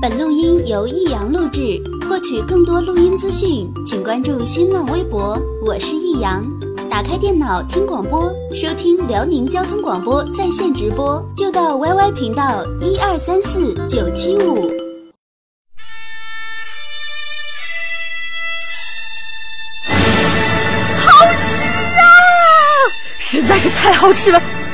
本录音由易阳录制。获取更多录音资讯，请关注新浪微博。我是易阳。打开电脑听广播，收听辽宁交通广播在线直播，就到 YY 频道一二三四九七五。好吃啊！实在是太好吃了。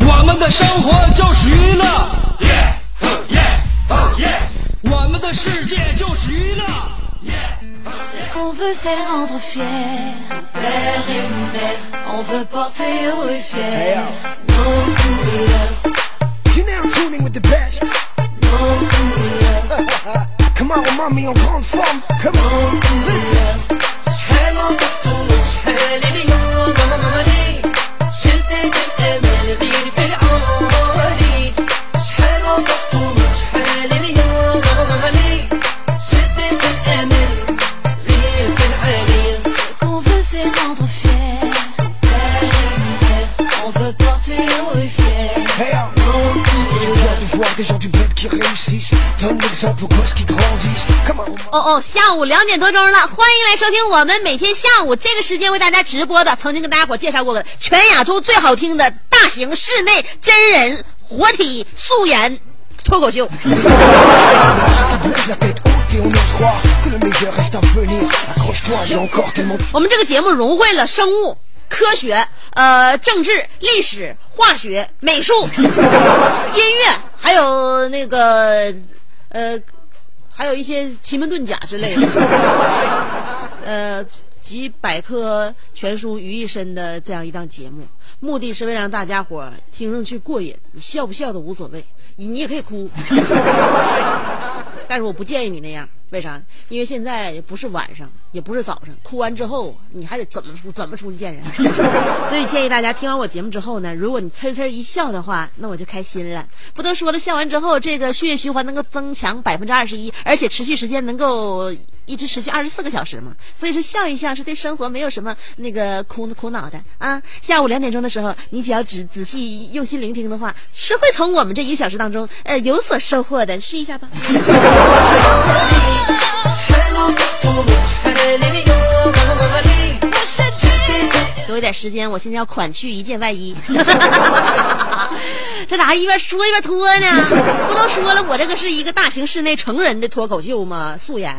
我们的生活就是娱乐，我们的世界就是娱乐。On veut se rendre fier, père et mère, on veut porter haut et fier nos couleurs. You now tuning with the best. Nos couleurs. Come on, mommy, en grande forme. Come on, listen. 哦哦，下午两点多钟了，欢迎来收听我们每天下午这个时间为大家直播的，曾经跟大家伙介绍过的全亚洲最好听的大型室内真人活体素颜脱口秀。我们这个节目融汇了生物。科学、呃，政治、历史、化学、美术、音乐，还有那个，呃，还有一些奇门遁甲之类的，呃，集百科全书于一身的这样一档节目，目的是为让大家伙听上去过瘾，你笑不笑都无所谓，你也可以哭，但是我不建议你那样。为啥？因为现在不是晚上，也不是早上，哭完之后你还得怎么出？怎么出去见人？所以建议大家听完我节目之后呢，如果你呲呲一笑的话，那我就开心了。不都说了，笑完之后这个血液循环能够增强百分之二十一，而且持续时间能够一直持续二十四个小时嘛？所以说笑一笑是对生活没有什么那个苦苦恼的啊。下午两点钟的时候，你只要仔仔细用心聆听的话，是会从我们这一个小时当中呃有所收获的。试一下吧。给我点时间，我现在要款去一件外衣。这咋一边说一边脱呢？不都说了，我这个是一个大型室内成人的脱口秀吗？素颜。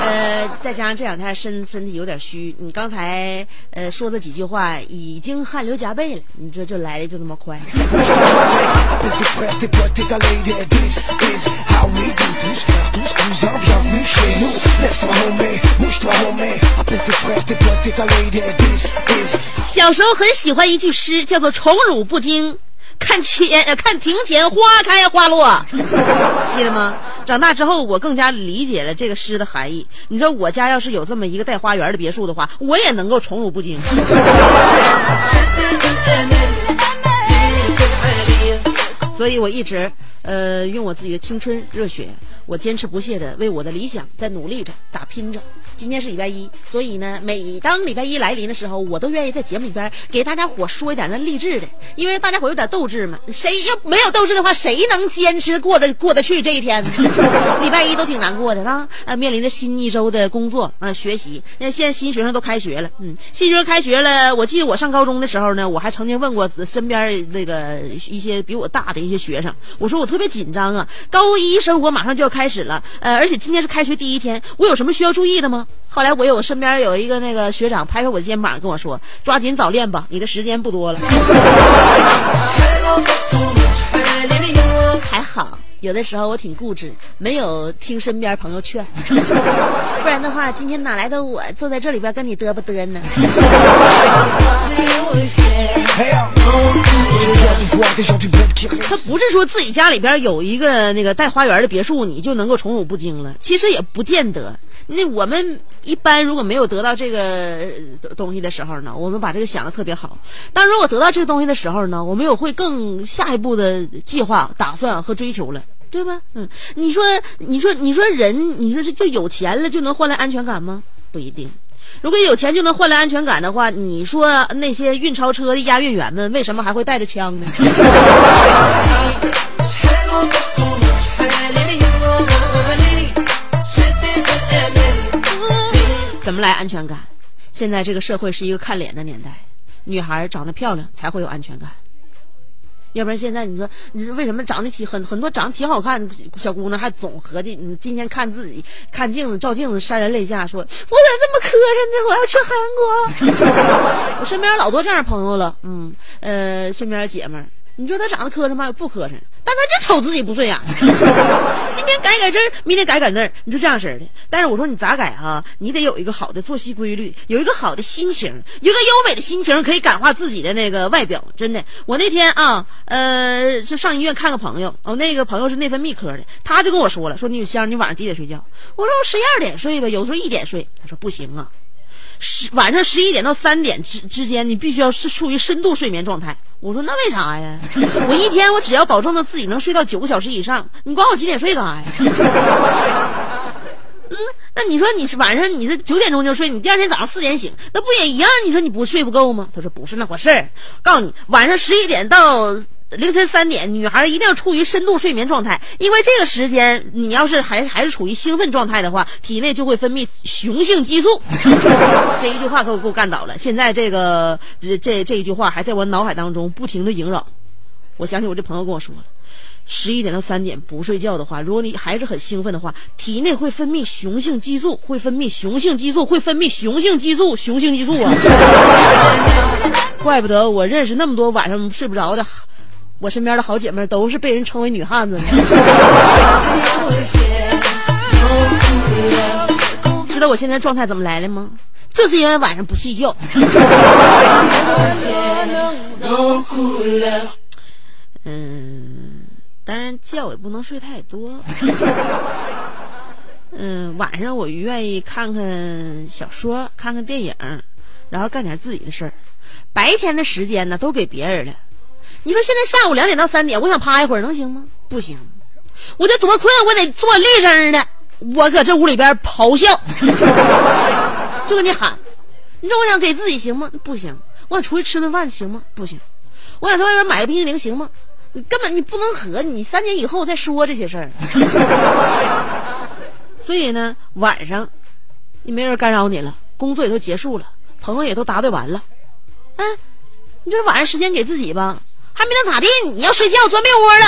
呃，再加上这两天身身体有点虚，你刚才呃说的几句话已经汗流浃背了。你说这来的就那么快？小时候很喜欢一句诗，叫做“宠辱不惊，看前看庭前花开花落”，记得吗？长大之后，我更加理解了这个诗的含义。你说我家要是有这么一个带花园的别墅的话，我也能够宠辱不惊。所以我一直呃用我自己的青春热血，我坚持不懈的为我的理想在努力着，打拼着。今天是礼拜一，所以呢，每当礼拜一来临的时候，我都愿意在节目里边给大家伙说一点那励志的，因为大家伙有点斗志嘛。谁要没有斗志的话，谁能坚持过得过得去这一天？礼拜一都挺难过的啊，啊，面临着新一周的工作啊，学习。那现在新学生都开学了，嗯，新学生开学了。我记得我上高中的时候呢，我还曾经问过身边那个一些比我大的一些学生，我说我特别紧张啊，高一生活马上就要开始了，呃，而且今天是开学第一天，我有什么需要注意的吗？后来我有身边有一个那个学长拍拍我的肩膀跟我说：“抓紧早恋吧，你的时间不多了。”还好，有的时候我挺固执，没有听身边朋友劝，不然的话，今天哪来的我坐在这里边跟你嘚不嘚呢？他不是说自己家里边有一个那个带花园的别墅，你就能够宠辱不惊了。其实也不见得。那我们一般如果没有得到这个东西的时候呢，我们把这个想的特别好。但如果得到这个东西的时候呢，我们有会更下一步的计划、打算和追求了，对吧？嗯，你说，你说，你说人，你说这就有钱了就能换来安全感吗？不一定。如果有钱就能换来安全感的话，你说那些运钞车的押运员们为什么还会带着枪呢？怎么来安全感？现在这个社会是一个看脸的年代，女孩长得漂亮才会有安全感。要不然现在你说你说为什么长得挺很很多长得挺好看小姑娘还总合计你今天看自己看镜子照镜子潸然泪下说我咋这么磕碜呢？我要去韩国。我身边老多这样的朋友了，嗯呃，身边姐们儿。你说他长得磕碜吗？不磕碜，但他就瞅自己不顺眼。今天改改这儿，明天改改那儿，你就这样式的。但是我说你咋改哈？你得有一个好的作息规律，有一个好的心情，有一个优美的心情可以感化自己的那个外表。真的，我那天啊，呃，就上医院看个朋友，我那个朋友是内分泌科的，他就跟我说了，说女香，你晚上几点睡觉？我说我十一二点睡吧，有时候一点睡。他说不行啊。十晚上十一点到三点之之间，你必须要是处于深度睡眠状态。我说那为啥呀？我一天我只要保证到自己能睡到九个小时以上，你管我几点睡干啥呀？嗯，那你说你是晚上你是九点钟就睡，你第二天早上四点醒，那不也一样？你说你不睡不够吗？他说不是那回事儿。告诉你，晚上十一点到。凌晨三点，女孩一定要处于深度睡眠状态，因为这个时间，你要是还还是处于兴奋状态的话，体内就会分泌雄性激素。这一句话给我给我干倒了。现在这个这这这一句话还在我脑海当中不停的萦绕。我想起我这朋友跟我说了，十一点到三点不睡觉的话，如果你还是很兴奋的话，体内会分泌雄性激素，会分泌雄性激素，会分泌雄性激素，雄性激素啊！怪不得我认识那么多晚上睡不着的。我身边的好姐妹都是被人称为女汉子。知道我现在状态怎么来的吗？就是因为晚上不睡觉。嗯，当然觉也不能睡太多。嗯，晚上我愿意看看小说，看看电影，然后干点自己的事儿。白天的时间呢，都给别人了。你说现在下午两点到三点，我想趴一会儿能行吗？不行，我这多困，我得做立声的，我搁这屋里边咆哮，就跟你喊。你说我想给自己行吗？不行。我想出去吃顿饭行吗？不行。我想在外边买个冰淇淋行吗？你根本你不能合，你三年以后再说这些事儿。所以呢，晚上也没人干扰你了，工作也都结束了，朋友也都答对完了。嗯，你这晚上时间给自己吧。还没能咋地，你要睡觉钻被窝了。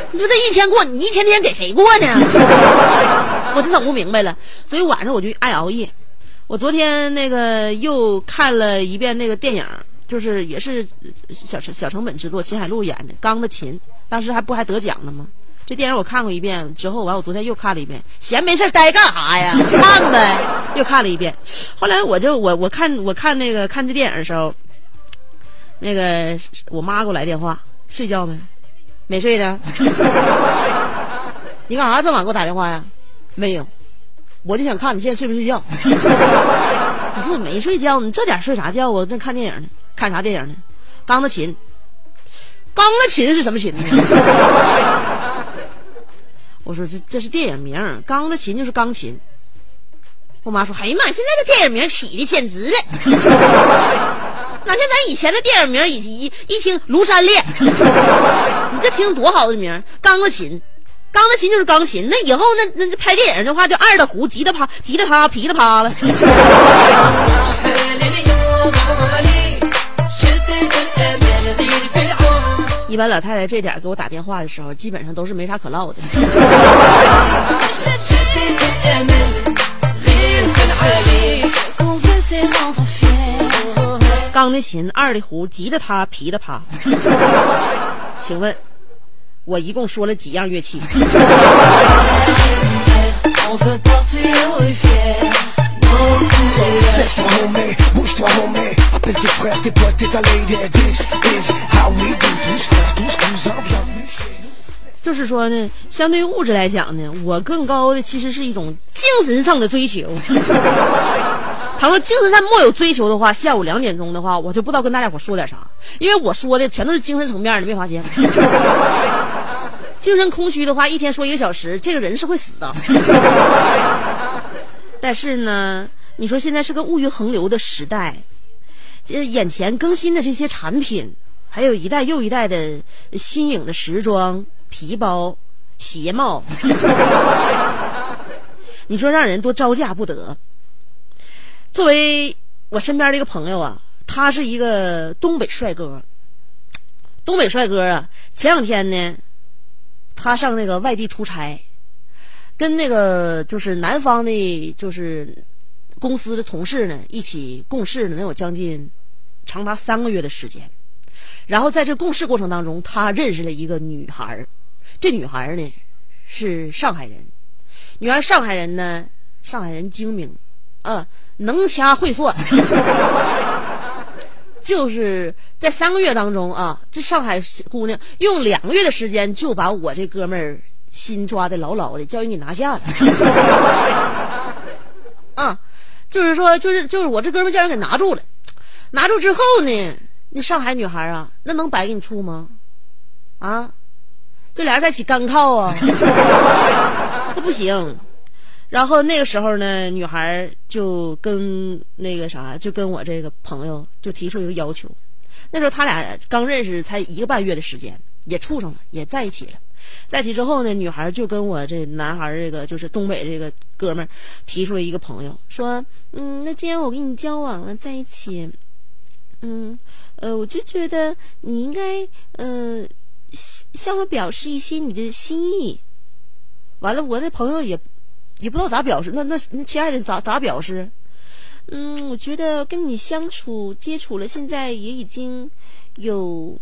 你说这一天过，你一天天给谁过呢？我就整不明白了。所以晚上我就爱熬夜。我昨天那个又看了一遍那个电影，就是也是小小成本制作，秦海璐演的《钢的琴》，当时还不还得奖了吗？这电影我看过一遍之后，完我昨天又看了一遍，闲没事呆干啥呀？看呗，又看了一遍。后来我就我我看我看那个看这电影的时候。那个我妈给我来电话，睡觉没？没睡呢。你干啥这么晚给我打电话呀？没有，我就想看你现在睡不睡觉。你说我没睡觉，你这点睡啥觉啊？正看电影呢，看啥电影呢？钢的琴，钢的琴是什么琴呢？我说这这是电影名，钢的琴就是钢琴。我妈说：“哎呀妈，现在这电影名起的简直了。”哪像咱以前的电影名，以及一听《庐山恋》，你这听多好的名钢的琴，钢的琴就是钢琴。那以后那那拍电影的话，就二的胡，吉的啪，吉的他，噼的啪了。一般老太太这点给我打电话的时候，基本上都是没啥可唠的。钢的琴，二的胡，吉的他，皮的啪。请问，我一共说了几样乐器？就是说呢，相对于物质来讲呢，我更高的其实是一种精神上的追求。倘若精神上没有追求的话，下午两点钟的话，我就不知道跟大家伙说点啥，因为我说的全都是精神层面的，没发现？精神空虚的话，一天说一个小时，这个人是会死的。但是呢，你说现在是个物欲横流的时代，这眼前更新的这些产品，还有一代又一代的新颖的时装。皮包、鞋帽，你说让人多招架不得。作为我身边的一个朋友啊，他是一个东北帅哥。东北帅哥啊，前两天呢，他上那个外地出差，跟那个就是南方的，就是公司的同事呢一起共事呢，能有将近长达三个月的时间。然后在这共事过程当中，他认识了一个女孩儿。这女孩呢，是上海人。女孩上海人呢，上海人精明，嗯，能掐会算。就是在三个月当中啊，这上海姑娘用两个月的时间就把我这哥们儿心抓的牢牢的，叫人给拿下了。啊，就是说，就是就是我这哥们儿叫人给拿住了。拿住之后呢，那上海女孩啊，那能白给你处吗？啊？这俩人在一起干靠啊，那不行。然后那个时候呢，女孩就跟那个啥，就跟我这个朋友就提出一个要求。那时候他俩刚认识才一个半月的时间，也处上了，也在一起了。在一起之后呢，女孩就跟我这男孩这个就是东北这个哥们儿提出了一个朋友，说：“嗯，那既然我跟你交往了，在一起，嗯，呃，我就觉得你应该，嗯。”向我表示一些你的心意，完了，我那朋友也也不知道咋表示。那那那亲爱的咋咋表示？嗯，我觉得跟你相处接触了，现在也已经有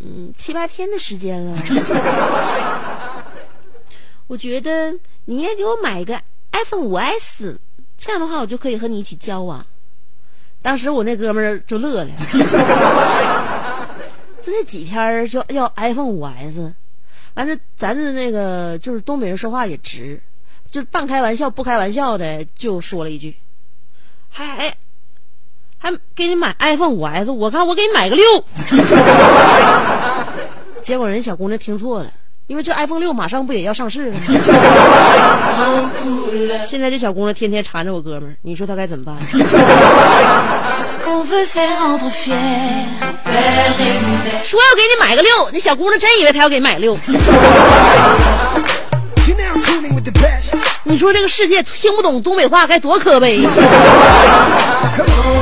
嗯七八天的时间了。我觉得你应该给我买个 iPhone 五 S，这样的话我就可以和你一起交往。当时我那哥们儿就乐了。这几天就要 iPhone 五 S，完了，咱这那个就是东北人说话也直，就半开玩笑不开玩笑的就说了一句，还还给你买 iPhone 五 S，我看我给你买个六，结果人小姑娘听错了。因为这 iPhone 六马上不也要上市了吗？现在这小姑娘天天缠着我哥们儿，你说她该怎么办？说要给你买个六，那小姑娘真以为她要给你买六。你说这个世界听不懂东北话该多可悲。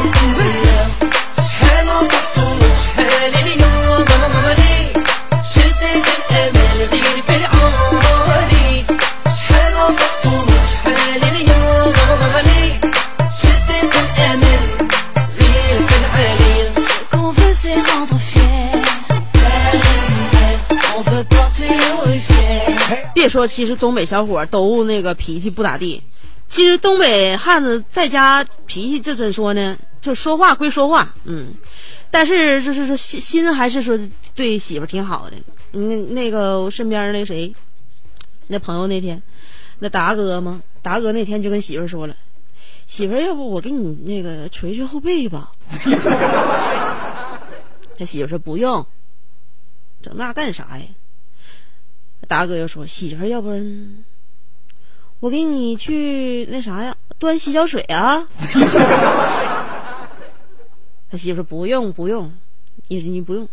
说，其实东北小伙都那个脾气不咋地。其实东北汉子在家脾气就怎说呢？就说话归说话，嗯，但是就是说心心还是说对媳妇挺好的。那那个我身边那谁，那朋友那天，那达哥吗？达哥那天就跟媳妇说了：“媳妇，要不我给你那个捶捶后背吧？” 他媳妇说：“不用，整那干啥呀？”大哥又说：“媳妇，要不然我给你去那啥呀，端洗脚水啊。”他媳妇说：“不用，不用，你你不用。”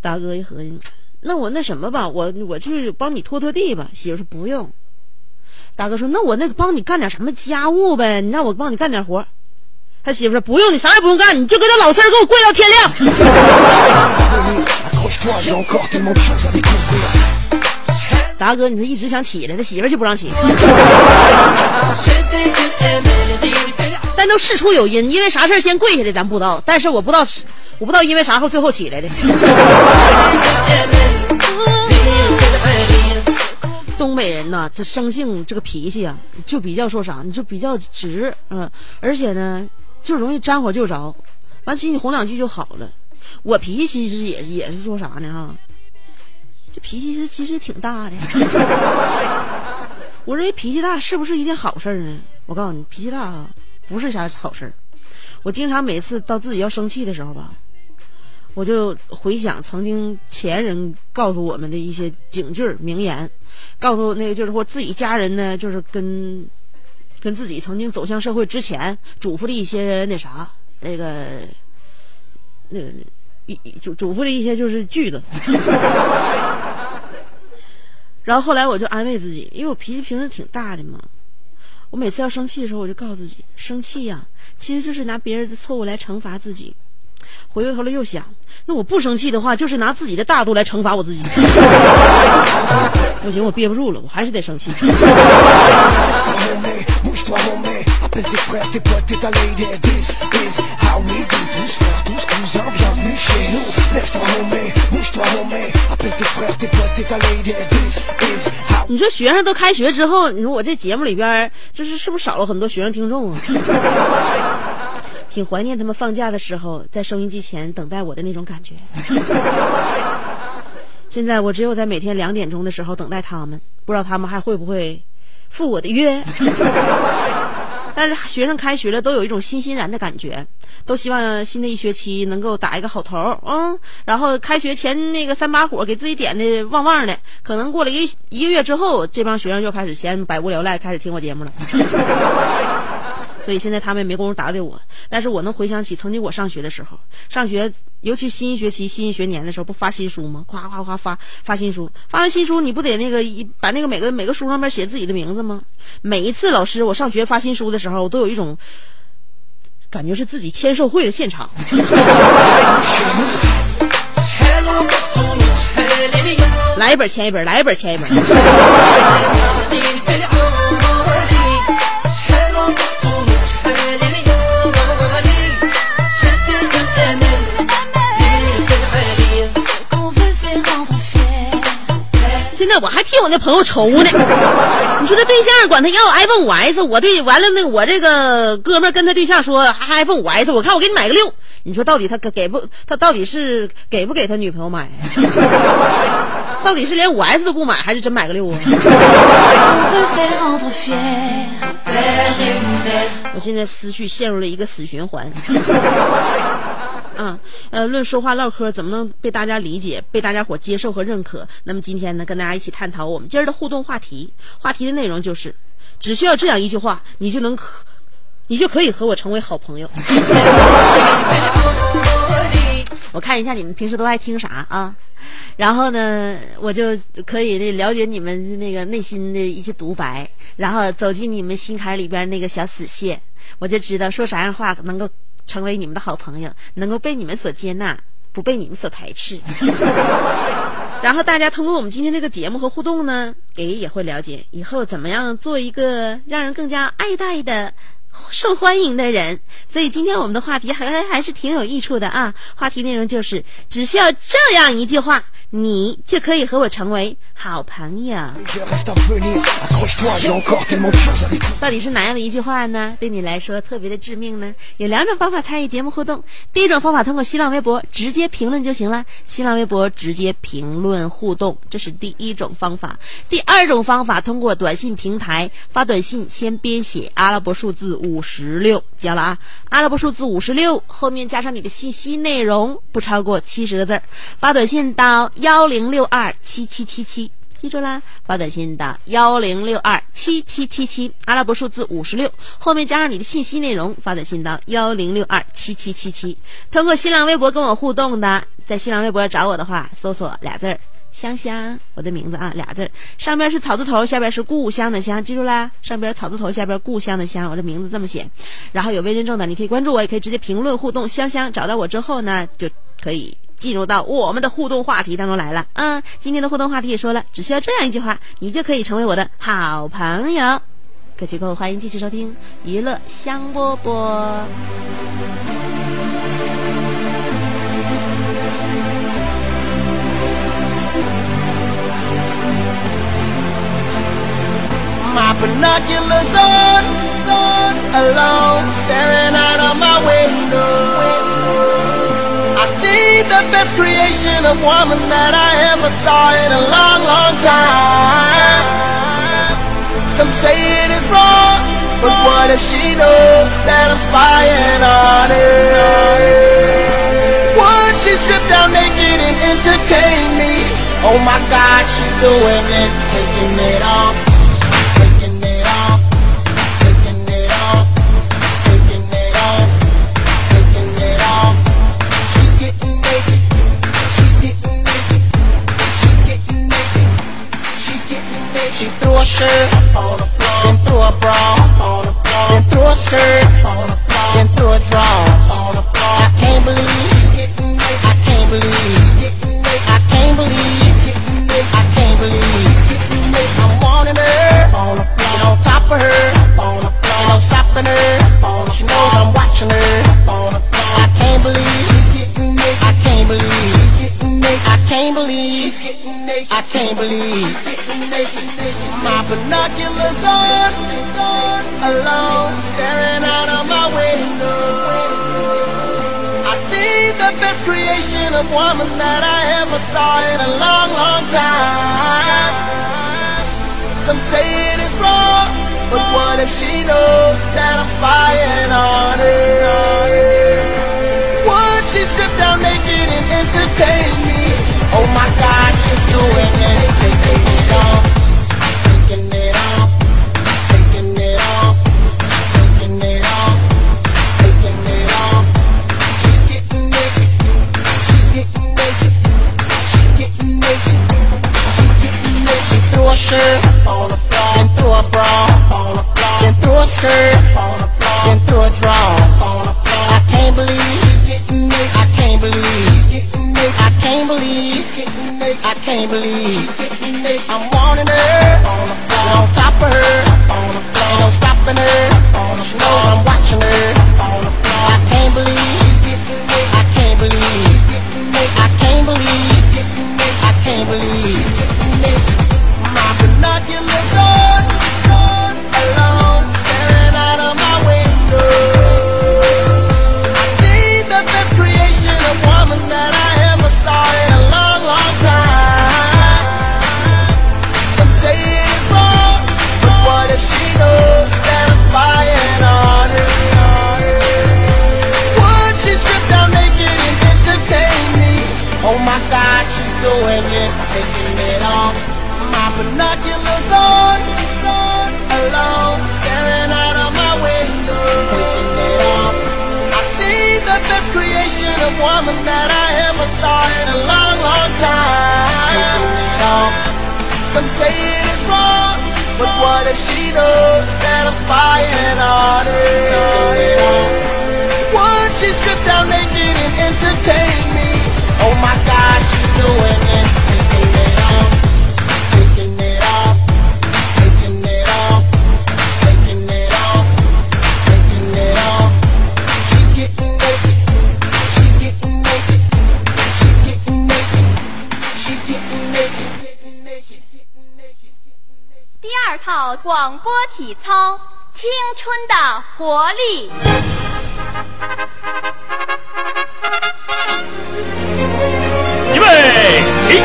大哥一合计，那我那什么吧，我我去帮你拖拖地吧。媳妇说：“不用。”大哥说：“那我那个帮你干点什么家务呗？你让我帮你干点活。”他媳妇说：“不用，你啥也不用干，你就跟那老四给我跪到天亮。”达哥，你说一直想起来，他媳妇就不让起。但都事出有因，因为啥事先跪下的咱不知道，但是我不知道，我不知道因为啥后最后起来的。东北人呐，这生性这个脾气啊，就比较说啥，你就比较直，嗯，而且呢，就容易沾火就着，完进去哄两句就好了。我脾气其实也也是说啥呢哈，这脾气是其实挺大的。我认为脾气大是不是一件好事呢？我告诉你，脾气大啊，不是啥好事我经常每次到自己要生气的时候吧，我就回想曾经前人告诉我们的一些警句名言，告诉那个就是说自己家人呢，就是跟跟自己曾经走向社会之前嘱咐的一些那啥那个那个一嘱嘱咐的一些就是句子。然后后来我就安慰自己，因为我脾气平时挺大的嘛。我每次要生气的时候，我就告诉自己，生气呀，其实就是拿别人的错误来惩罚自己。回过头来又想，那我不生气的话，就是拿自己的大度来惩罚我自己。不行，我憋不住了，我还是得生气。你说学生都开学之后，你说我这节目里边，就是是不是少了很多学生听众啊？挺怀念他们放假的时候，在收音机前等待我的那种感觉。现在我只有在每天两点钟的时候等待他们，不知道他们还会不会赴我的约。但是学生开学了，都有一种欣欣然的感觉，都希望新的一学期能够打一个好头嗯，然后开学前那个三把火给自己点的旺旺的，可能过了一一个月之后，这帮学生就开始嫌百无聊赖，开始听我节目了。所以现在他们也没工夫打给我，但是我能回想起曾经我上学的时候，上学尤其新一学期、新一学年的时候，不发新书吗？夸夸夸发发新书，发完新书你不得那个一把那个每个每个书上面写自己的名字吗？每一次老师我上学发新书的时候，我都有一种感觉是自己签售会的现场。来一本签一本，来一本签一本。现在我还替我那朋友愁呢，你说他对象管他要 iPhone 五 S，我对完了那我这个哥们跟他对象说 iPhone 五 S，我看我给你买个六，你说到底他给不他到底是给不给他女朋友买？到底是连五 S 都不买，还是真买个六啊？我现在思绪陷入了一个死循环。啊，呃，论说话唠嗑怎么能被大家理解、被大家伙接受和认可？那么今天呢，跟大家一起探讨我们今儿的互动话题。话题的内容就是，只需要这样一句话，你就能，你就可以和我成为好朋友。我看一下你们平时都爱听啥啊？然后呢，我就可以了解你们那个内心的一些独白，然后走进你们心坎里边那个小死穴，我就知道说啥样话能够。成为你们的好朋友，能够被你们所接纳，不被你们所排斥。然后大家通过我们今天这个节目和互动呢，诶，也会了解以后怎么样做一个让人更加爱戴的、受欢迎的人。所以今天我们的话题还还还是挺有益处的啊！话题内容就是，只需要这样一句话。你就可以和我成为好朋友。到底是哪样的一句话呢？对你来说特别的致命呢？有两种方法参与节目互动。第一种方法通过新浪微博直接评论就行了，新浪微博直接评论互动，这是第一种方法。第二种方法通过短信平台发短信，先编写阿拉伯数字五十六，记了啊，阿拉伯数字五十六后面加上你的信息内容，不超过七十个字儿，发短信到。幺零六二七七七七，记住啦！发短信到幺零六二七七七七，阿拉伯数字五十六，后面加上你的信息内容，发短信到幺零六二七七七七。通过新浪微博跟我互动的，在新浪微博找我的话，搜索俩字儿“香香”，我的名字啊，俩字儿，上边是草字头，下边是故乡的乡，记住啦！上边草字头，下边故乡的乡，我这名字这么写。然后有微认证的，你可以关注我，也可以直接评论互动。香香找到我之后呢，就可以。进入到我们的互动话题当中来了，嗯，今天的互动话题也说了，只需要这样一句话，你就可以成为我的好朋友。歌曲后欢迎继续收听娱乐香饽饽。Sun alone, staring out of my window. I see the best creation of woman that I ever saw in a long, long time. Some say it is wrong, but what if she knows that I'm spying on her? Would she strip down naked and entertain me? Oh my God, she's doing it, taking it off, A shirt on the floor, then threw a bra on the floor, then threw a skirt on the floor, then threw a drawers on the floor. I can't believe she's getting naked. I can't believe she's getting naked. I can't believe she's getting naked. I can't believe she's getting naked. I'm wanting her on the floor, on top of her on the floor, I'm stopping her. She knows I'm watching her I can't believe. My binoculars on, alone, staring out of my window. I see the best creation of woman that I ever saw in a long, long time. Some say it is wrong, but what if she knows that I'm spying on her? Would she strip down naked and entertain me? Oh my God, she's doing it, taking it off, taking it off, taking it off, taking it off, taking it off. She's getting naked, she's getting naked, she's getting naked, she's getting naked. She threw a shirt on the floor, threw bra on the floor, threw skirt on the floor, threw a drawers on the floor. I can't believe she's getting naked. I can't believe can't believe, I can't believe, I'm wanting her, on top of her, ain't no stopping her, she knows I'm watching her, I can't believe. Woman that I ever saw in a long, long time. It off. Some say it is wrong, but what if she knows that I'm spying on her? Taking it. Would she strip down naked and entertain me? Oh my God, she's doing 广播体操《青春的活力》。预备起！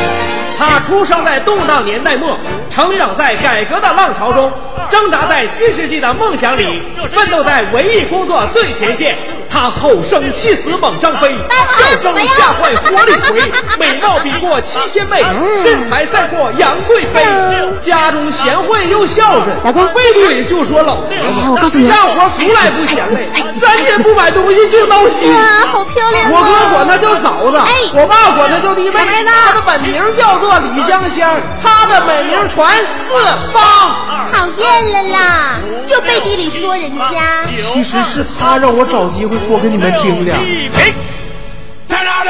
他出生在动荡年代末，成长在改革的浪潮中，挣扎在新世纪的梦想里，奋斗在文艺工作最前线。他吼声气死猛张飞，笑声吓坏活李逵，美貌比过七仙妹，身材赛过杨贵妃。家中贤惠又孝顺，老公背嘴就说老婆哎我告诉你干活从来不嫌累，三天不买东西就闹心。哇，好漂亮我哥啊！管她叫嫂子，哎我爸管她叫弟妹。她的本名叫做李香香，她的美名传四方。讨厌了啦，又背地里说人家。其实是他让我找机会说给你们听的。Turn all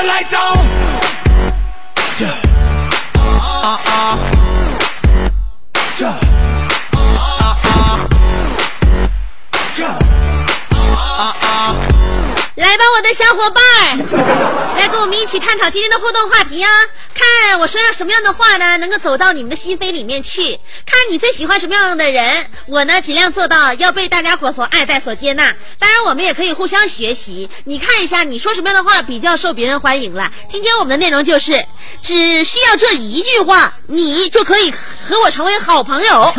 来吧，我的小伙伴儿，来跟我们一起探讨今天的互动话题啊！看我说要什么样的话呢，能够走到你们的心扉里面去。看你最喜欢什么样的人，我呢尽量做到要被大家伙所爱戴、所接纳。当然，我们也可以互相学习。你看一下，你说什么样的话比较受别人欢迎了？今天我们的内容就是，只需要这一句话，你就可以和我成为好朋友。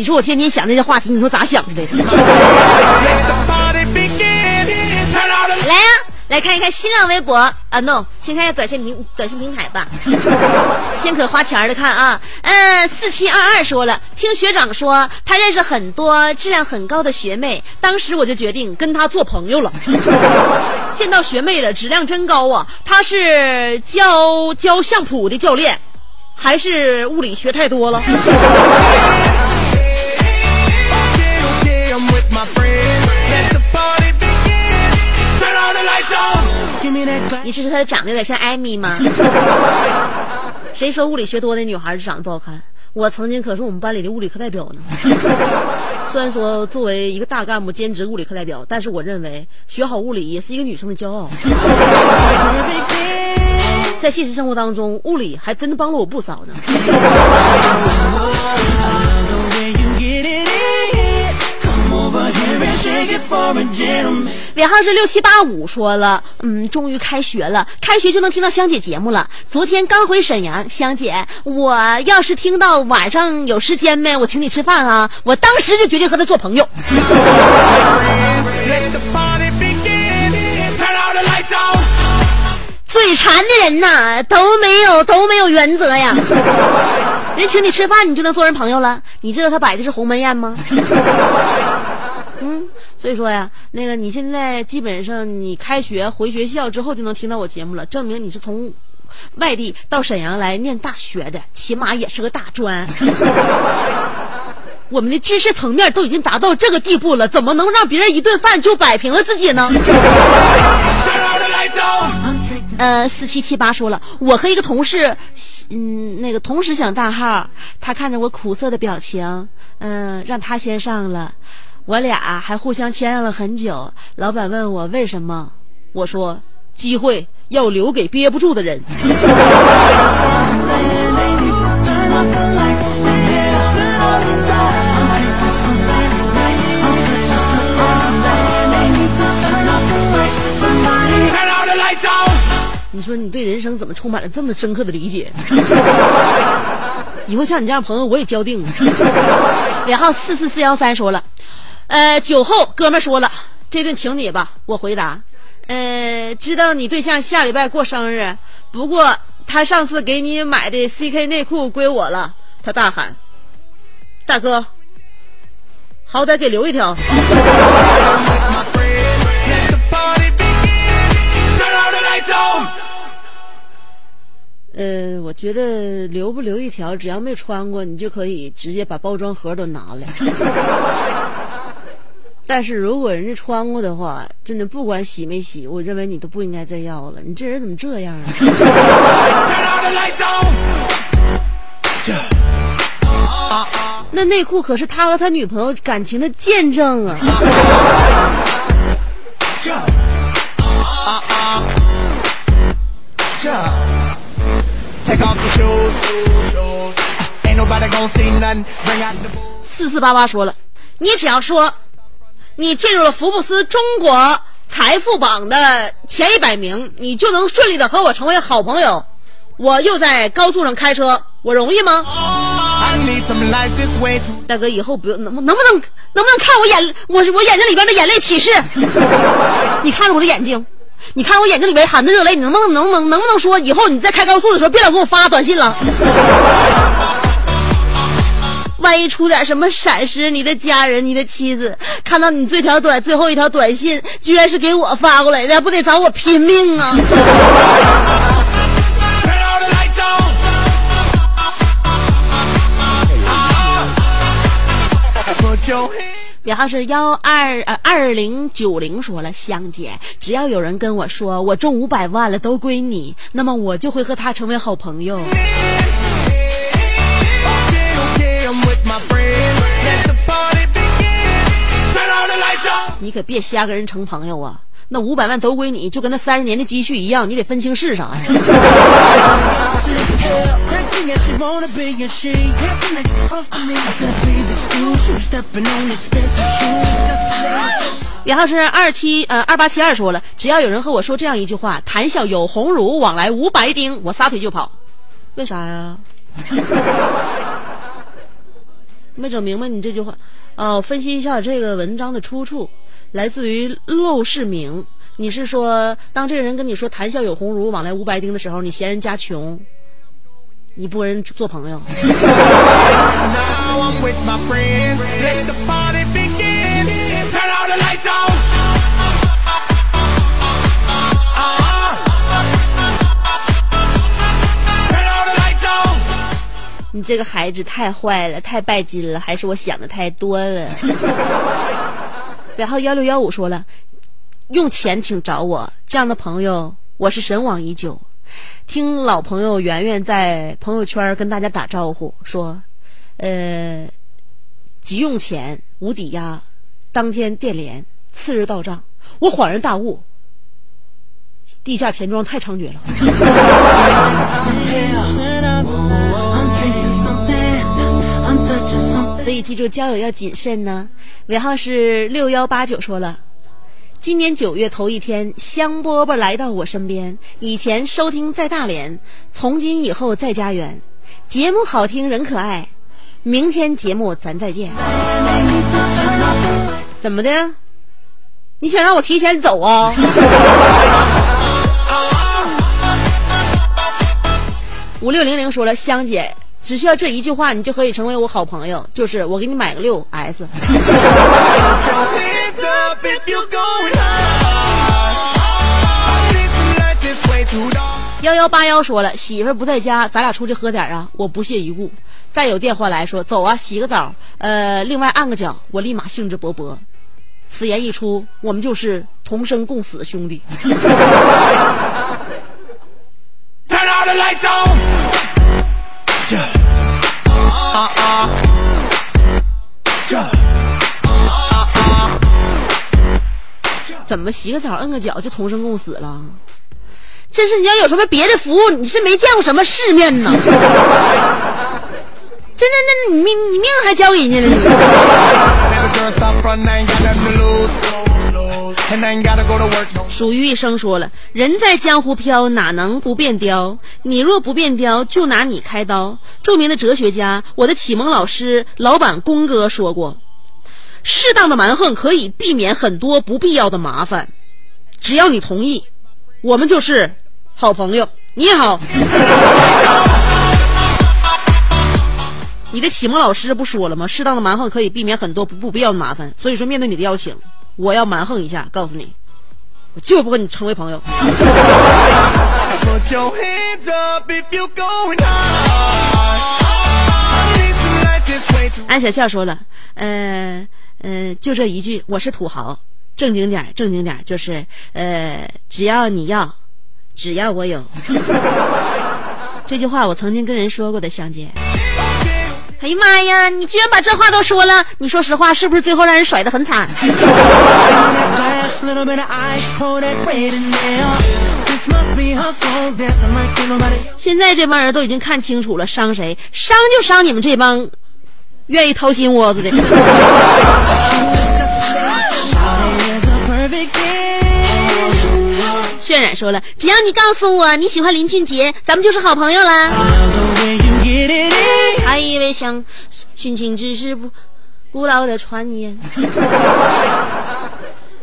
你说我天天想这些话题，你说咋想的？来呀、来看一看新浪微博啊，no，先看一下短信平短信平台吧。先可花钱的看啊，嗯，四七二二说了，听学长说他认识很多质量很高的学妹，当时我就决定跟他做朋友了。见到学妹了，质量真高啊！他是教教相扑的教练，还是物理学太多了？你是说她长得有点像艾米吗？谁说物理学多的女孩就长得不好看？我曾经可是我们班里的物理课代表呢。虽然说作为一个大干部兼职物理课代表，但是我认为学好物理也是一个女生的骄傲。在现实生活当中，物理还真的帮了我不少呢。尾号是六七八五说了，嗯，终于开学了，开学就能听到香姐节目了。昨天刚回沈阳，香姐，我要是听到晚上有时间没，我请你吃饭啊！我当时就决定和他做朋友。嘴馋的人呐，都没有都没有原则呀。人请你吃饭，你就能做人朋友了？你知道他摆的是鸿门宴吗？嗯，所以说呀，那个你现在基本上你开学回学校之后就能听到我节目了，证明你是从外地到沈阳来念大学的，起码也是个大专。我们的知识层面都已经达到这个地步了，怎么能让别人一顿饭就摆平了自己呢. 呃，四七七八说了，我和一个同事，嗯，那个同时想大号，他看着我苦涩的表情，嗯，让他先上了，我俩还互相谦让了很久老板问我为什么我说机会要留给憋不住的人。你说你对人生怎么充满了这么深刻的理解？以后像你这样朋友我也交定了。尾号四四四幺三说了呃，酒后哥们儿说了，这顿请你吧。我回答，呃，知道你对象下礼拜过生日，不过他上次给你买的 CK 内裤归我了。他大喊，大哥，好歹给留一条。呃，我觉得留不留一条，只要没穿过，你就可以直接把包装盒都拿来。但是如果人家穿过的话，真的不管洗没洗，我认为你都不应该再要了，你这人怎么这样啊？那内裤可是他和他女朋友感情的见证啊。四四八八说了，你只要说。你进入了福布斯中国财富榜的前一百名，你就能顺利的和我成为好朋友。我又在高速上开车，我容易吗？大哥，以后不用能不能不能能不能看我眼我我眼睛里边的眼泪启示？你看着我的眼睛，你看我眼睛里边含的热泪，你能不能能不能能不能说以后你在开高速的时候别老给我发短信了？万一出点什么闪失，你的家人、你的妻子看到你这条短最后一条短信，居然是给我发过来的，不得找我拼命啊. 尾号是幺二呃二零九零说了，香姐，只要有人跟我说我中五百万了都归你，那么我就会和他成为好朋友。你可别瞎跟人成朋友啊那五百万都归你就跟那三十年的积蓄一样你得分清是啥呀？然后是二七呃二八七二说了只要有人和我说这样一句话谈笑有鸿儒往来无白丁我撒腿就跑。为啥呀？没整明白你这句话。呃分析一下这个文章的出处。来自于陋室铭你是说当这个人跟你说谈笑有鸿儒往来无白丁的时候你嫌人家穷你不跟人做朋友？你这个孩子太坏了太拜金了还是我想的太多了。尾号幺六幺五说了，用钱请找我，这样的朋友我是神往已久。听老朋友圆圆在朋友圈跟大家打招呼说，呃，急用钱无抵押，当天电联，次日到账。我恍然大悟，地下钱庄太猖獗了。所以记住交友要谨慎呢。尾号是六幺八九说了，今年九月头一天，香饽饽来到我身边。以前收听在大连，从今以后在家园。节目好听，人可爱。明天节目咱再见。怎么的？你想让我提前走啊？五六零零说了，香姐，只需要这一句话，你就可以成为我好朋友，就是我给你买个六 S。幺幺八幺说了，媳妇儿不在家，咱俩出去喝点啊，我不屑一顾。再有电话来说，走啊，洗个澡，呃，另外按个脚，我立马兴致勃勃。此言一出，我们就是同生共死兄弟。怎么洗个澡摁个脚就同生共死了？真是你要有什么别的服务，你是没见过什么世面呢？真的，那你命你命还交给人家了？属于一生说了，人在江湖飘，哪能不变雕？你若不变雕，就拿你开刀。著名的哲学家，我的启蒙老师老板公哥说过，适当的蛮横可以避免很多不必要的麻烦。只要你同意，我们就是好朋友。你好，你的启蒙老师不说了吗？适当的蛮横可以避免很多不不必要的麻烦。所以说，面对你的邀请，我要蛮横一下，告诉你，我就不跟你成为朋友。安小笑说了，呃嗯，就这一句，我是土豪，正经点儿，正经点儿，就是呃，只要你要，只要我有。这句话我曾经跟人说过的，香姐。哎呀妈呀！你居然把这话都说了，你说实话，是不是最后让人甩得很惨？现在这帮人都已经看清楚了，伤谁？伤就伤你们这帮愿意掏心窝子的。渲染说了，只要你告诉我你喜欢林俊杰，咱们就是好朋友啦。还以为想殉情只是不古老的传言。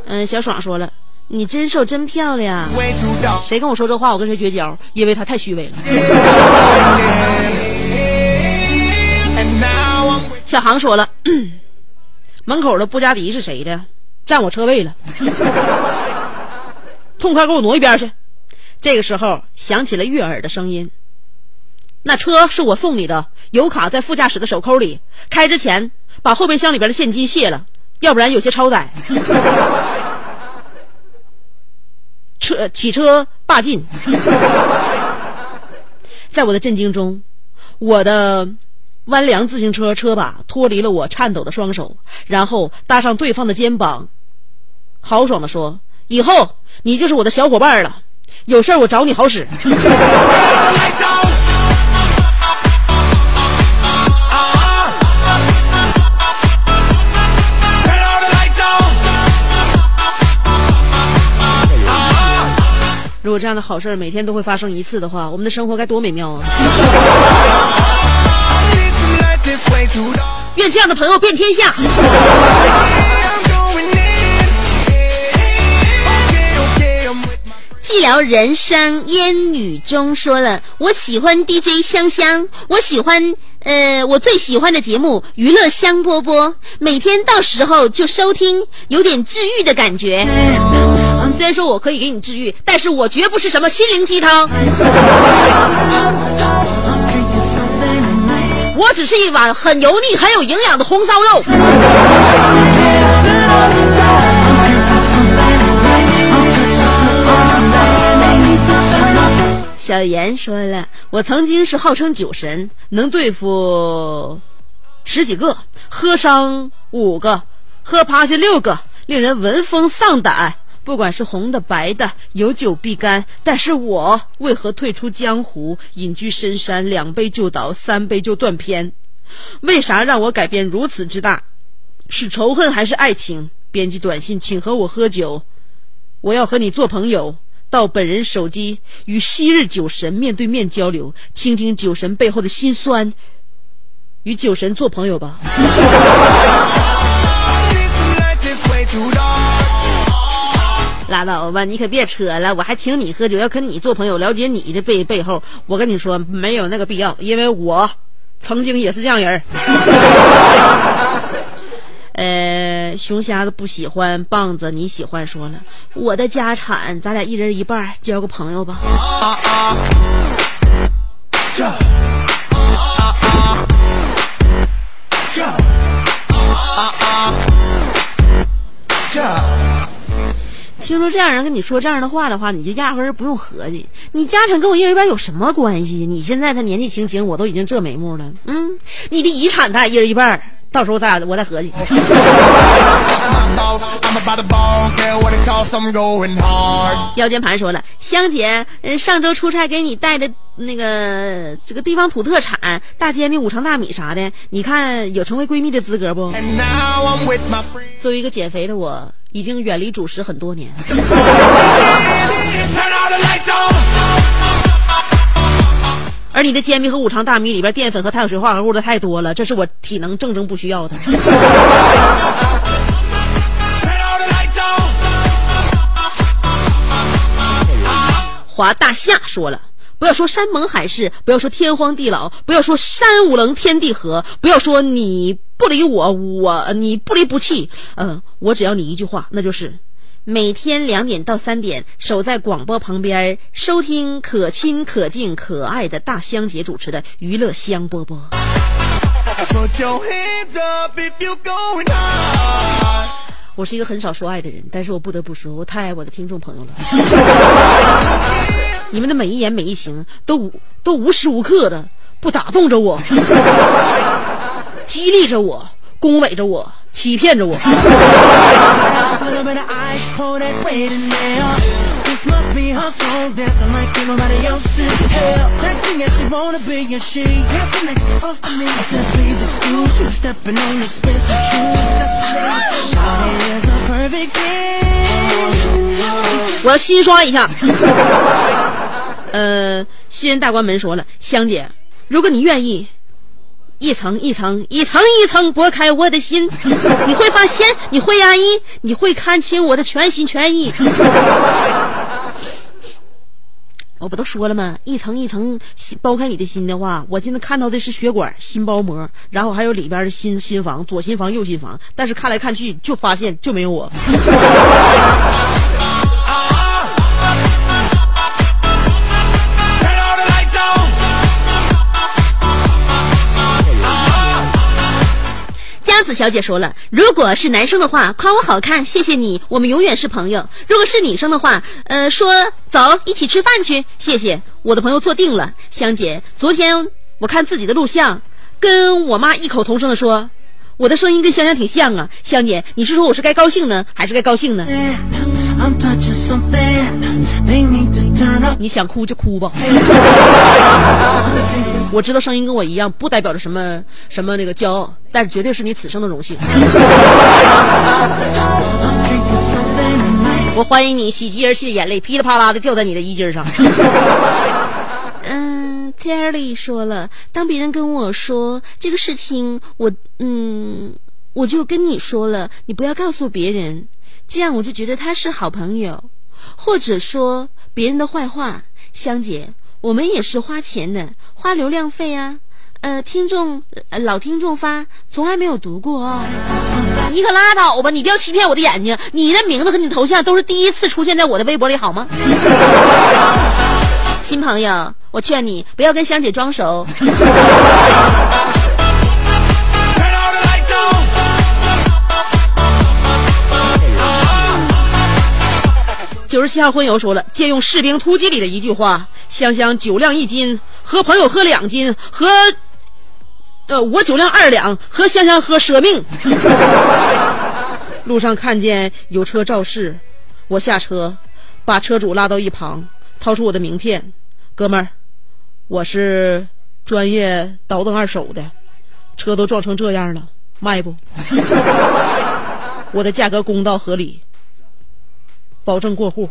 嗯，小爽说了，你真瘦真漂亮。谁跟我说这话，我跟谁绝交，因为他太虚伪了。小航说了，门口的布加迪是谁的？占我车位了，痛快给我挪一边去。这个时候响起了悦耳的声音：“那车是我送你的，油卡在副驾驶的手扣里。开之前把后备箱里边的现金卸了，要不然有些超载。”车起车霸进，在我的震惊中，我的弯梁自行车车把脱离了我颤抖的双手，然后搭上对方的肩膀，豪爽的说：“以后你就是我的小伙伴了，有事儿我找你好使。”如果这样的好事每天都会发生一次的话，我们的生活该多美妙啊！愿这样的朋友遍天下。寂寥人生烟雨中说了，我喜欢 DJ 香香，我喜欢呃，我最喜欢的节目娱乐香饽饽，每天到时候就收听，有点治愈的感觉。虽然说我可以给你治愈，但是我绝不是什么心灵鸡汤，我只是一碗很油腻、很有营养的红烧肉。小严说了，我曾经是号称酒神，能对付十几个，喝伤五个，喝趴下六个，令人闻风丧胆。不管是红的白的，有酒必干。但是我为何退出江湖，隐居深山？两杯就倒，三杯就断片。为啥让我改变如此之大？是仇恨还是爱情？编辑短信，请和我喝酒，我要和你做朋友。到本人手机与昔日酒神面对面交流，倾听酒神背后的辛酸，与酒神做朋友吧。拉倒吧，你可别扯了，我还请你喝酒，要跟你做朋友，了解你的背背后，我跟你说没有那个必要，因为我曾经也是这样人。呃，熊瞎子不喜欢棒子，你喜欢说了，我的家产咱俩一人一半，交个朋友吧。听说这样人跟你说这样的话的话，你就压根儿不用合计，你家产跟我一人一半有什么关系？你现在他年纪轻轻，我都已经这眉目了。嗯，你的遗产咱俩一人一半，到时候咱俩我再合计。腰间盘说了，香姐，嗯，上周出差给你带的那个这个地方土特产大煎饼、五常大米啥的，你看有成为闺蜜的资格不？作为一个减肥的我，已经远离主食很多年。而你的煎饼和五常大米里边淀粉和碳水化合物的太多了，这是我体能正正不需要的。华大夏说了，不要说山盟海誓，不要说天荒地老，不要说山无棱天地合，不要说你不理我，我你不离不弃。嗯，我只要你一句话，那就是每天两点到三点守在广播旁边收听可亲可敬可爱的大香姐主持的娱乐香饽饽。我是一个很少说爱的人，但是我不得不说，我太爱我的听众朋友了。你们的每一言每一行都无都无时无刻的不打动着我，激励着我，恭维着我，欺骗着我。我要新刷一下。呃，新人大关门说了，香姐，如果你愿意，一层一层、一层一层剥开我的心，你会发现，你会压抑，你会看清我的全心全意。我不都说了吗？一层一层剥开你的心的话，我现在看到的是血管、心包膜，然后还有里边的心心房，左心房、右心房。但是看来看去，就发现就没有我。子小姐说了，如果是男生的话，夸我好看，谢谢你，我们永远是朋友；如果是女生的话，呃，说走一起吃饭去，谢谢，我的朋友坐定了。香姐，昨天我看自己的录像，跟我妈异口同声的说，我的声音跟香香挺像啊，香姐，你是说我是该高兴呢，还是该高兴呢？你想哭就哭吧。我知道声音跟我一样，不代表着什么什么那个骄傲，但是绝对是你此生的荣幸。我欢迎你喜极而泣的眼泪噼里啪啦的掉在你的衣襟上。嗯，Terry 说了，当别人跟我说这个事情，我嗯，我就跟你说了，你不要告诉别人，这样我就觉得他是好朋友，或者说别人的坏话。香姐，我们也是花钱的，花流量费啊。呃，听众、呃、老听众发从来没有读过哦。你可拉倒吧！你不要欺骗我的眼睛。你的名字和你的头像都是第一次出现在我的微博里，好吗？新朋友，我劝你不要跟香姐装熟。九十七号荤油说了，借用《士兵突击》里的一句话：“香香酒量一斤，和朋友喝两斤，和呃我酒量二两，和香香喝舍命。”路上看见有车肇事，我下车，把车主拉到一旁，掏出我的名片，哥们儿，我是专业倒腾二手的，车都撞成这样了，卖不？我的价格公道合理。保证过户。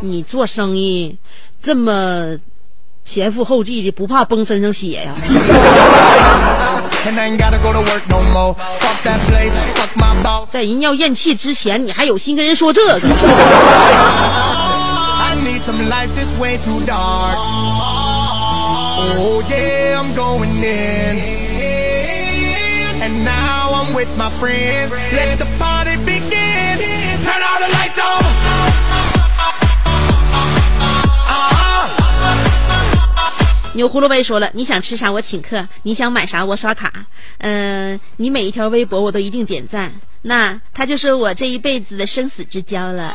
你做生意这么前赴后继的，不怕崩身上血呀？在人要咽气之前，你还有心跟人说这个。Oh yeah, I'm going in. And now I'm with my friends. Let the party begin. Turn all the lights on. Uh-huh. 牛葫芦威说了，你想吃啥我请客，你想买啥我刷卡。嗯、你每一条微博我都一定点赞，那他就是我这一辈子的生死之交了。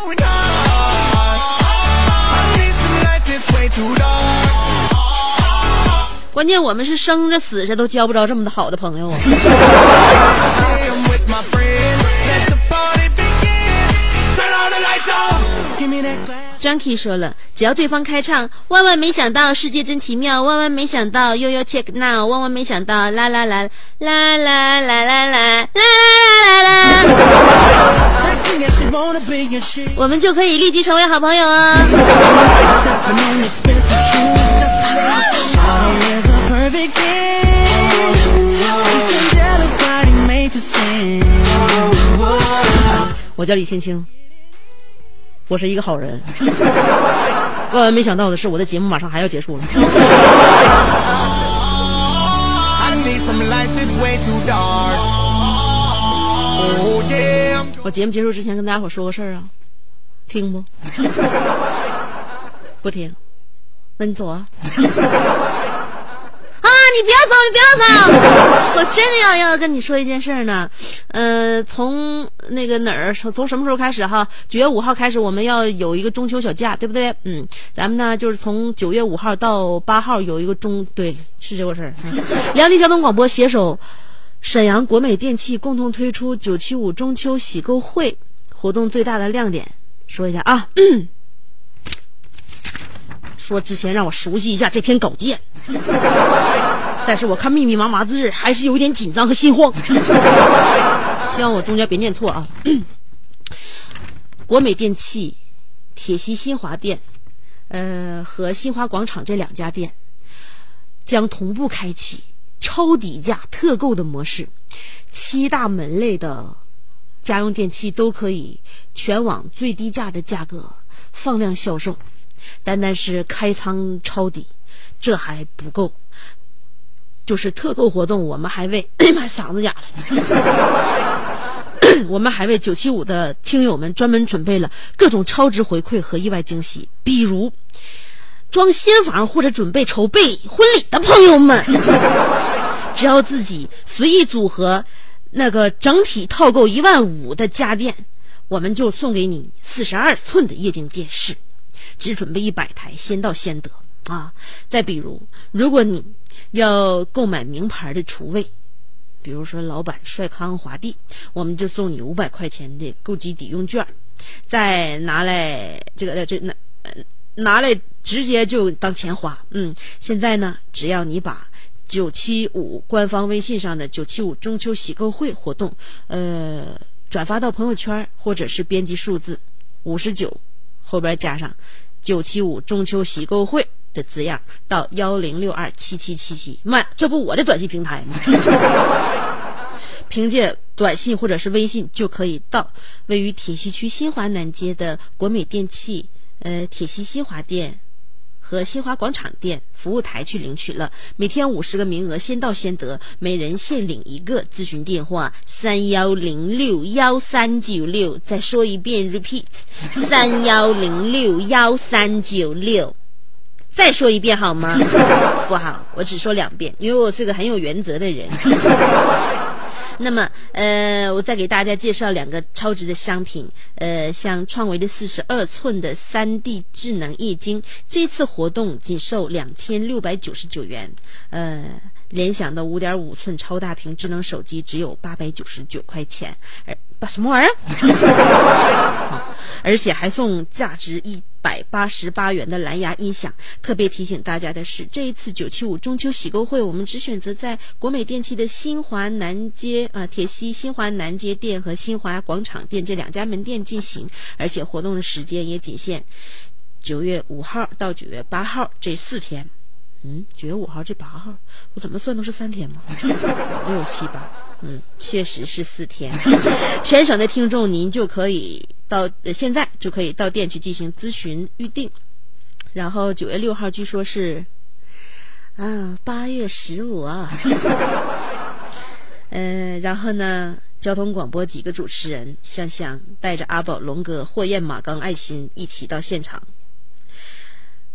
关键我们是生着死着都交不着这么的好的朋友啊。Junkie 说了，只要对方开唱，万万没想到世界真奇妙，万万没想到悠悠 check now，万万没想到啦啦啦啦啦啦啦啦啦啦啦，我们就可以立即成为好朋友哦。我叫李青青。我是一个好人。万万没想到的是我的节目马上还要结束了。我节目结束之前跟大家伙说个事儿啊。听不？不听。那你走啊。啊，你别走，你别走！我真的要要跟你说一件事呢。呃，从那个哪儿，从什么时候开始哈？九月五号开始，我们要有一个中秋小假，对不对？嗯，咱们呢就是从九月五号到八号有一个中，对，是这个事儿。辽宁交通广播携手沈阳国美电器共同推出九七五中秋喜购会活动，最大的亮点说一下啊。说之前让我熟悉一下这篇稿件，但是我看密密麻麻字还是有点紧张和心慌，希望我中间别念错啊。国美电器、铁西新华店，呃和新华广场这两家店将同步开启超底价特购的模式，七大门类的家用电器都可以全网最低价的价格放量销售。单单是开仓抄底，这还不够。就是特购活动，我们还为哎呀妈嗓子哑了，我们还为九七五的听友们专门准备了各种超值回馈和意外惊喜，比如装新房或者准备筹备婚礼的朋友们，只要自己随意组合那个整体套购一万五的家电。我们就送给你四十二寸的液晶电视，只准备一百台，先到先得啊！再比如，如果你要购买名牌的厨卫，比如说老板帅康、华帝，我们就送你五百块钱的购机抵用券，再拿来这个这拿拿来直接就当钱花。嗯，现在呢，只要你把九七五官方微信上的九七五中秋喜购会活动，呃，转发到朋友圈，或者是编辑数字五十九后边加上九七五中秋喜购会。的字样到幺零六二七七七七，妈，这不我的短信平台吗？凭借短信或者是微信就可以到位于铁西区新华南街的国美电器呃铁西新华店和新华广场店服务台去领取了。每天五十个名额，先到先得，每人限领一个。咨询电话：三幺零六幺三九六。再说一遍，repeat：三幺零六幺三九六。再说一遍好吗？不好，我只说两遍，因为我是个很有原则的人。那么，呃，我再给大家介绍两个超值的商品，呃，像创维的四十二寸的三 D 智能液晶，这次活动仅售两千六百九十九元。呃，联想的五点五寸超大屏智能手机只有八百九十九块钱，而把什么玩意儿？而且还送价值一百八十八元的蓝牙音响。特别提醒大家的是，这一次九七五中秋喜购会，我们只选择在国美电器的新华南街啊铁西新华南街店和新华广场店这两家门店进行，而且活动的时间也仅限九月五号到九月八号这四天。嗯，九月五号这八号，我怎么算都是三天吗？六七八，嗯，确实是四天。全省的听众，您就可以到现在就可以到店去进行咨询预定。然后九月六号据说是啊，八月十五啊。嗯，然后呢，交通广播几个主持人，香香带着阿宝、龙哥、霍艳、马刚、爱心一起到现场。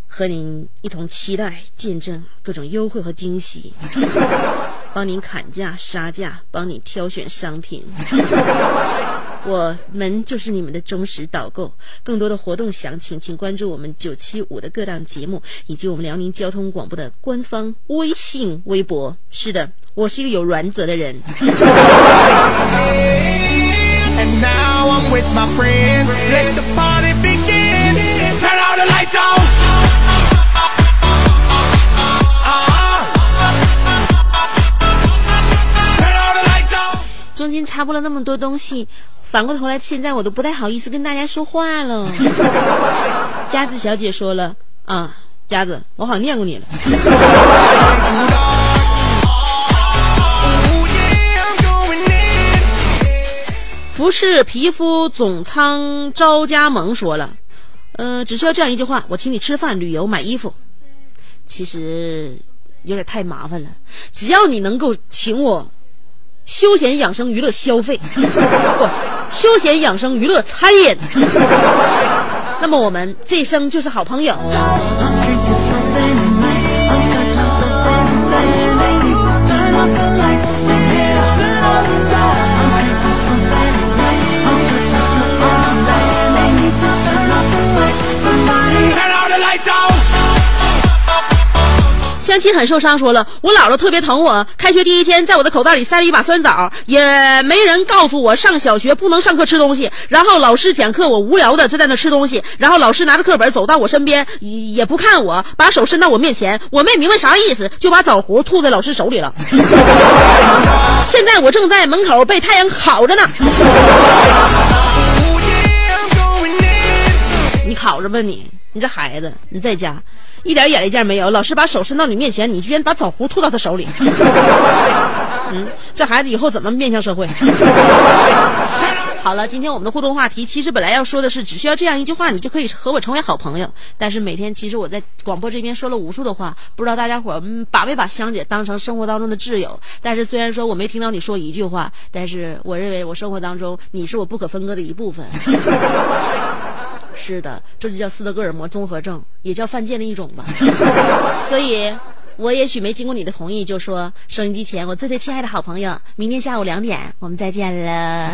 和您一同期待、见证各种优惠和惊喜，帮您砍价、杀价，帮你挑选商品。我们就是你们的忠实导购。更多的活动详情，请关注我们九七五的各档节目，以及我们辽宁交通广播的官方微信、微博。是的，我是一个有原则的人。And now I'm with my friends. Let the party begin. 中间插播了那么多东西，反过头来，现在我都不太好意思跟大家说话了。佳子小姐说了啊，佳子，我好像念过你了。Oh. 服饰皮肤总仓招加盟说了，呃，只需要这样一句话：我请你吃饭、旅游、买衣服。其实有点太麻烦了，只要你能够请我休闲养生娱乐消费，不，休闲养生娱乐餐饮，那么我们这一生就是好朋友。相亲很受伤，说了我姥姥特别疼我。开学第一天，在我的口袋里塞了一把酸枣，也没人告诉我上小学不能上课吃东西。然后老师讲课，我无聊的就在那吃东西。然后老师拿着课本走到我身边，也也不看我，把手伸到我面前。我没明白啥意思，就把枣核吐在老师手里了。现在我正在门口被太阳烤着呢。Oh. 你烤着吧你，你这孩子，你在家一点眼力见没有？老师把手伸到你面前，你居然把枣核吐到他手里。嗯，这孩子以后怎么面向社会？好了，今天我们的互动话题，其实本来要说的是，只需要这样一句话，你就可以和我成为好朋友。但是每天其实我在广播这边说了无数的话，不知道大家伙把没把香姐当成生活当中的挚友？但是虽然说我没听到你说一句话，但是我认为我生活当中你是我不可分割的一部分。是的，这就叫斯德哥尔摩综合症，也叫犯贱的一种吧。所以，我也许没经过你的同意，就说收音机前我最最亲爱的好朋友，明天下午两点我们再见了。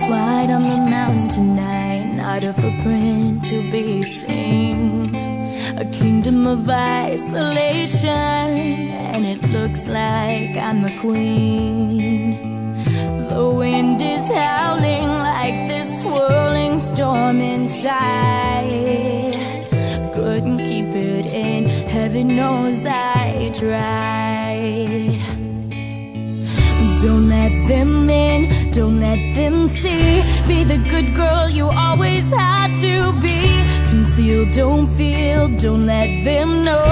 Glows white on the mountain tonight. Not a footprint to be seen. A kingdom of isolation. And it looks like I'm the queen. The wind is howling like this swirling storm inside. Couldn't keep it in, heaven knows I tried. Don't let them in, don't let them see. Be the good girl you always had to be. Conceal, don't feel, don't let them know.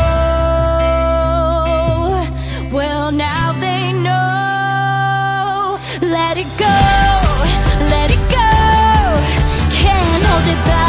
Well, now they know. Let it go, let it go. Can't hold it back